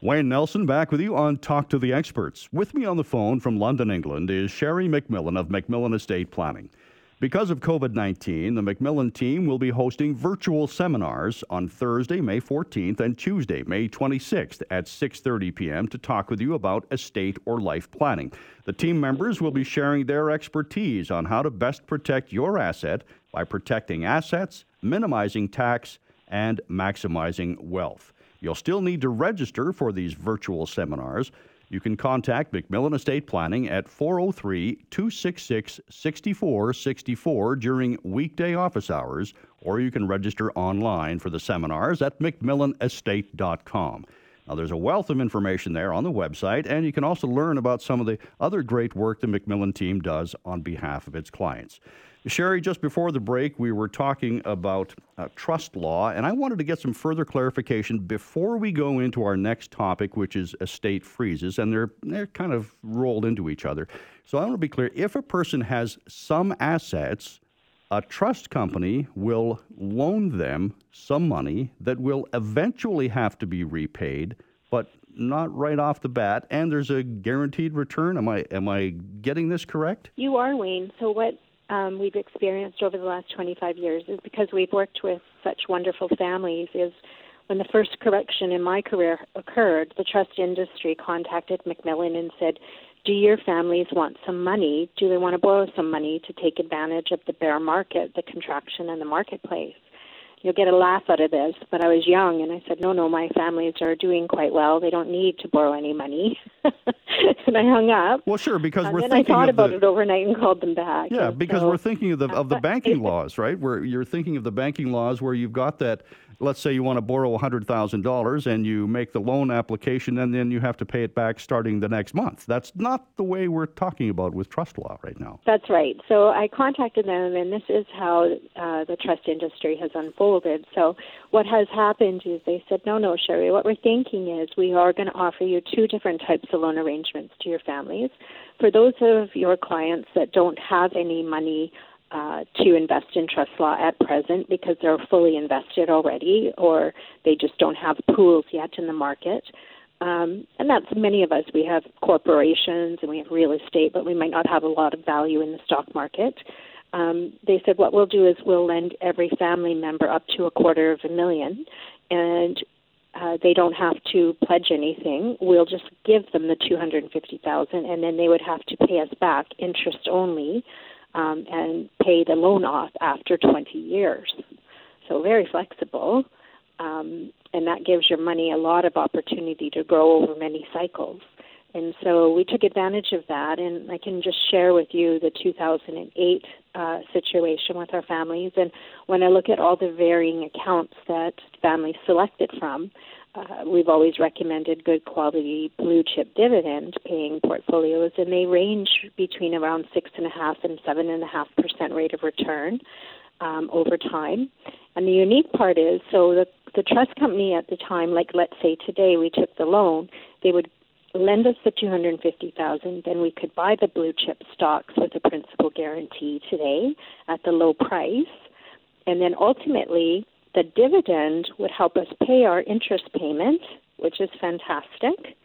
Wayne Nelson back with you on Talk to the Experts. With me on the phone from London, England is Sherry MacMillan of MacMillan Estate Planning. Because of COVID 19, the MacMillan team will be hosting virtual seminars on Thursday, May 14th and Tuesday, May 26th at 6:30 p.m. to talk with you about estate or life planning. The team members will be sharing their expertise on how to best protect your asset by protecting assets, minimizing tax, and maximizing wealth. You'll still need to register for these virtual seminars. You can contact MacMillan Estate Planning at 403 266 6464 during weekday office hours, or you can register online for the seminars at MacMillanEstate.com. Now, there's a wealth of information there on the website, and you can also learn about some of the other great work the MacMillan team does on behalf of its clients. Sherry, just before the break, we were talking about uh, trust law, and I wanted to get some further clarification before we go into our next topic, which is estate freezes, and they're they're kind of rolled into each other. So I want to be clear: if a person has some assets, a trust company will loan them some money that will eventually have to be repaid, but not right off the bat, and there's a guaranteed return. Am I am I getting this correct? You are, Wayne. So what um, we've experienced over the last 25 years is because we've worked with such wonderful families is when the first correction in my career occurred, the trust industry contacted MacMillan and said, do your families want some money? Do they want to borrow some money to take advantage of the bear market, the contraction in the marketplace? You'll get a laugh out of this, but I was young and I said, no, no, my families are doing quite well. They don't need to borrow any money. and I hung up. Well, sure, because and we're then thinking I thought about the, it overnight and called them back. Yeah, and because so, we're thinking of the of the banking laws, right? Where you're thinking of the banking laws where you've got that let's say you want to borrow $100,000 and you make the loan application and then you have to pay it back starting the next month. That's not the way we're talking about with trust law right now. That's right. So I contacted them, and this is how uh, the trust industry has unfolded. So what has happened is they said, no, no, Sherry, what we're thinking is we are going to offer you two different types of loan arrangements to your families. For those of your clients that don't have any money uh, to invest in trust law at present because they're fully invested already or they just don't have pools yet in the market. Um, and that's many of us. We have corporations and we have real estate, but we might not have a lot of value in the stock market. Um, they said what we'll do is we'll lend every family member up to a quarter of a million, and uh, they don't have to pledge anything. We'll just give them the two hundred and fifty thousand, and then they would have to pay us back interest only um, and pay the loan off after 20 years. So very flexible, um, and that gives your money a lot of opportunity to grow over many cycles. And so we took advantage of that, and I can just share with you the 2008 uh, situation with our families. And when I look at all the varying accounts that families selected from, uh, we've always recommended good quality blue chip dividend paying portfolios, and they range between around six and a half and seven and a half percent rate of return um, over time. And the unique part is, so the the trust company at the time, like let's say today we took the loan, they would lend us the 250,000 then we could buy the blue chip stocks with a principal guarantee today at the low price and then ultimately the dividend would help us pay our interest payment, which is fantastic.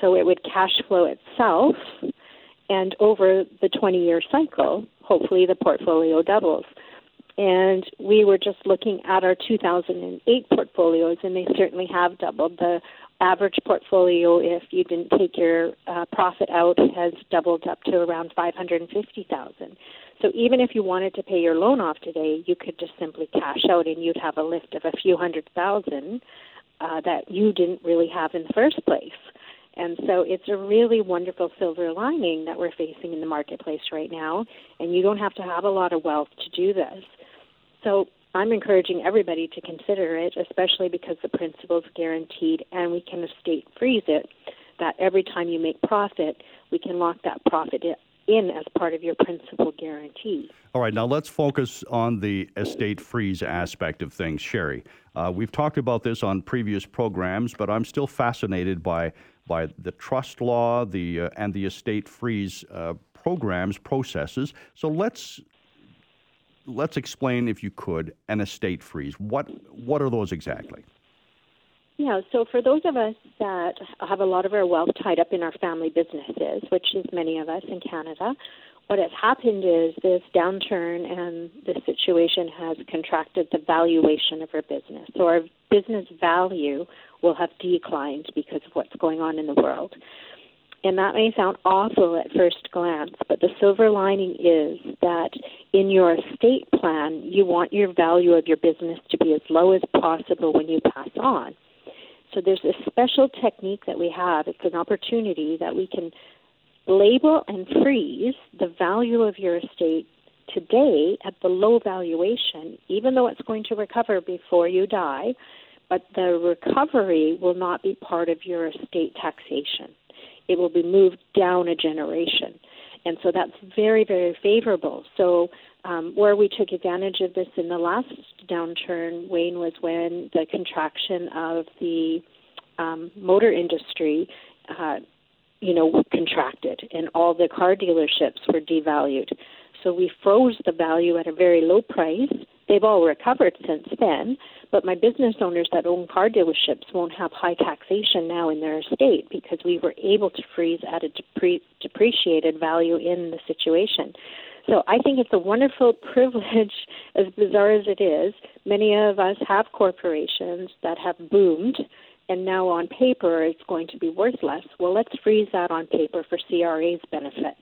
So it would cash flow itself, and over the 20 year cycle, hopefully the portfolio doubles. And we were just looking at our 2008 portfolios, and they certainly have doubled. The average portfolio, if you didn't take your uh, profit out, has doubled up to around 550,000. So even if you wanted to pay your loan off today, you could just simply cash out and you'd have a lift of a few hundred thousand uh, that you didn't really have in the first place. And so it's a really wonderful silver lining that we're facing in the marketplace right now. And you don't have to have a lot of wealth to do this. So I'm encouraging everybody to consider it, especially because the principal is guaranteed and we can estate freeze it. That every time you make profit, we can lock that profit in as part of your principal guarantee. All right, now let's focus on the estate freeze aspect of things, Sherry. Uh, we've talked about this on previous programs, but I'm still fascinated by by the trust law, the uh, and the estate freeze uh, programs processes. So let's let's explain, if you could, an estate freeze. What what are those exactly? Yeah, so for those of us that have a lot of our wealth tied up in our family businesses, which is many of us in Canada, what has happened is this downturn and this situation has contracted the valuation of our business. So our business value will have declined because of what's going on in the world. And that may sound awful at first glance, but the silver lining is that in your estate plan, you want your value of your business to be as low as possible when you pass on. So there's a special technique that we have. It's an opportunity that we can label and freeze the value of your estate today at the low valuation, even though it's going to recover before you die, but the recovery will not be part of your estate taxation. It will be moved down a generation. And so that's very, very favorable. So, um, where we took advantage of this in the last downturn, Wayne, was when the contraction of the um, motor industry, uh, you know, contracted, and all the car dealerships were devalued. So we froze the value at a very low price. They've all recovered since then, but my business owners that own car dealerships won't have high taxation now in their estate because we were able to freeze at a depre- depreciated value in the situation. So I think it's a wonderful privilege, as bizarre as it is. Many of us have corporations that have boomed, and now on paper it's going to be worth less. Well, let's freeze that on paper for CRA's benefit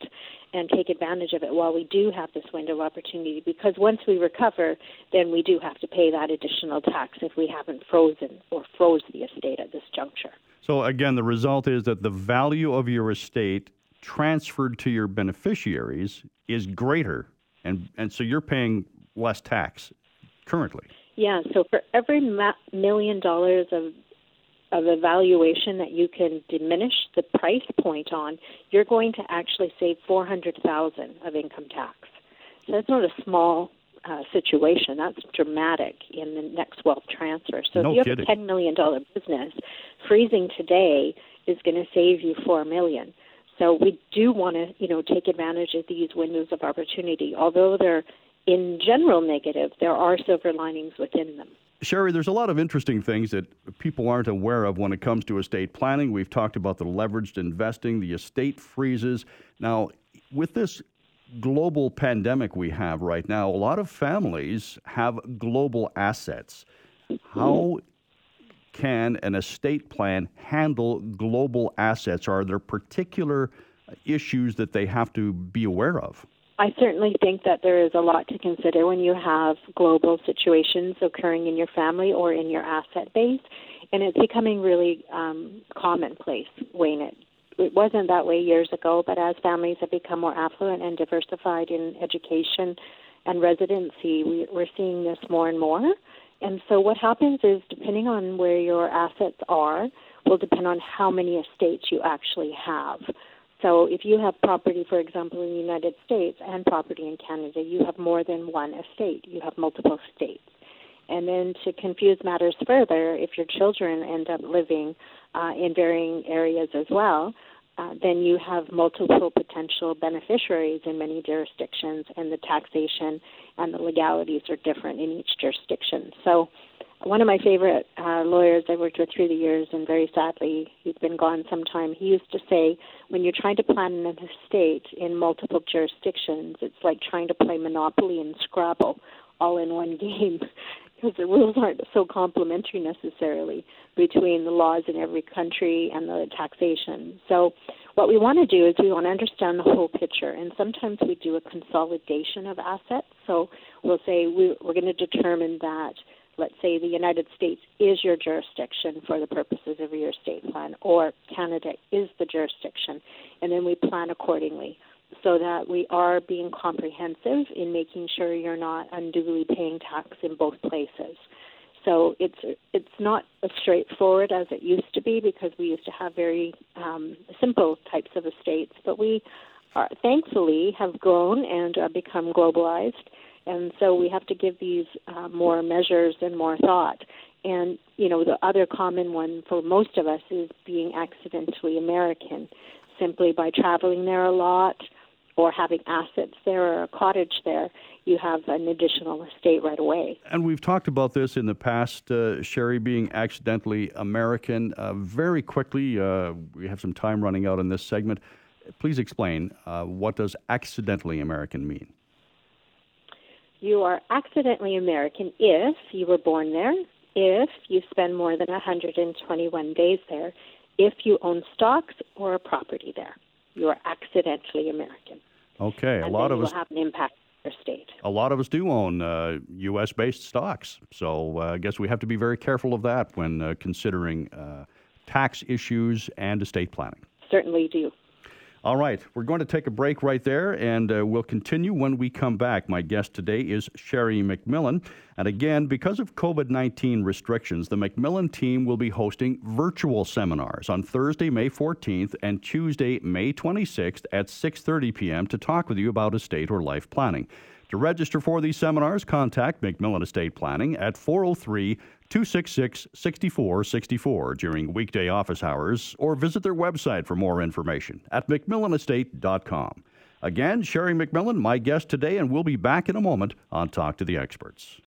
and take advantage of it while we do have this window of opportunity because once we recover, then we do have to pay that additional tax if we haven't frozen or froze the estate at this juncture. So, again, the result is that the value of your estate transferred to your beneficiaries is greater, and, and so you're paying less tax currently. Yeah, so for every million dollars of of evaluation that you can diminish the price point on, you're going to actually save 400,000 of income tax. So that's not a small uh, situation. That's dramatic in the next wealth transfer. So no if you kidding. have a $10 million business, freezing today is going to save you 4 million. So we do want to, you know, take advantage of these windows of opportunity. Although they're in general negative, there are silver linings within them. Sherry, there's a lot of interesting things that people aren't aware of when it comes to estate planning. We've talked about the leveraged investing, the estate freezes. Now, with this global pandemic we have right now, a lot of families have global assets. How can an estate plan handle global assets? Are there particular issues that they have to be aware of? I certainly think that there is a lot to consider when you have global situations occurring in your family or in your asset base, and it's becoming really um, commonplace, Wayne. It, it wasn't that way years ago, but as families have become more affluent and diversified in education and residency, we, we're seeing this more and more. And so what happens is, depending on where your assets are, will depend on how many estates you actually have. So if you have property, for example, in the United States and property in Canada, you have more than one estate. You have multiple estates. And then to confuse matters further, if your children end up living uh, in varying areas as well, uh, then you have multiple potential beneficiaries in many jurisdictions, and the taxation and the legalities are different in each jurisdiction. So one of my favorite uh, lawyers I worked with through the years, and very sadly he's been gone some time. He used to say, when you're trying to plan an estate in multiple jurisdictions, it's like trying to play Monopoly and Scrabble all in one game, because the rules aren't so complementary necessarily between the laws in every country and the taxation. So, what we want to do is we want to understand the whole picture, and sometimes we do a consolidation of assets. So, we'll say we, we're going to determine that let's say the United States is your jurisdiction for the purposes of your state plan, or Canada is the jurisdiction, and then we plan accordingly so that we are being comprehensive in making sure you're not unduly paying tax in both places. So it's it's not as straightforward as it used to be because we used to have very um, simple types of estates, but we are, thankfully have grown and uh, become globalized and so we have to give these uh, more measures and more thought. And you know, the other common one for most of us is being accidentally American, simply by traveling there a lot or having assets there or a cottage there. you have an additional estate right away. And we've talked about this in the past, uh, Sherry being accidentally American. Uh, very quickly, uh, we have some time running out in this segment. Please explain uh, what does accidentally American mean? You are accidentally American if you were born there, if you spend more than 121 days there, if you own stocks or a property there. You are accidentally American. Okay, and a lot of us have an impact on your state. A lot of us do own uh, U.S. based stocks, so uh, I guess we have to be very careful of that when uh, considering uh, tax issues and estate planning. Certainly do. All right, we're going to take a break right there, and uh, we'll continue when we come back. My guest today is Sherry MacMillan. And again, because of COVID 19 restrictions, the MacMillan team will be hosting virtual seminars on Thursday, May 14th and Tuesday, May 26th at 6.30 p.m. to talk with you about estate or life planning. To register for these seminars, contact MacMillan Estate Planning at 403 266 6464 during weekday office hours or visit their website for more information at MacMillanEstate.com. Again, Sherry MacMillan, my guest today, and we'll be back in a moment on Talk to the Experts.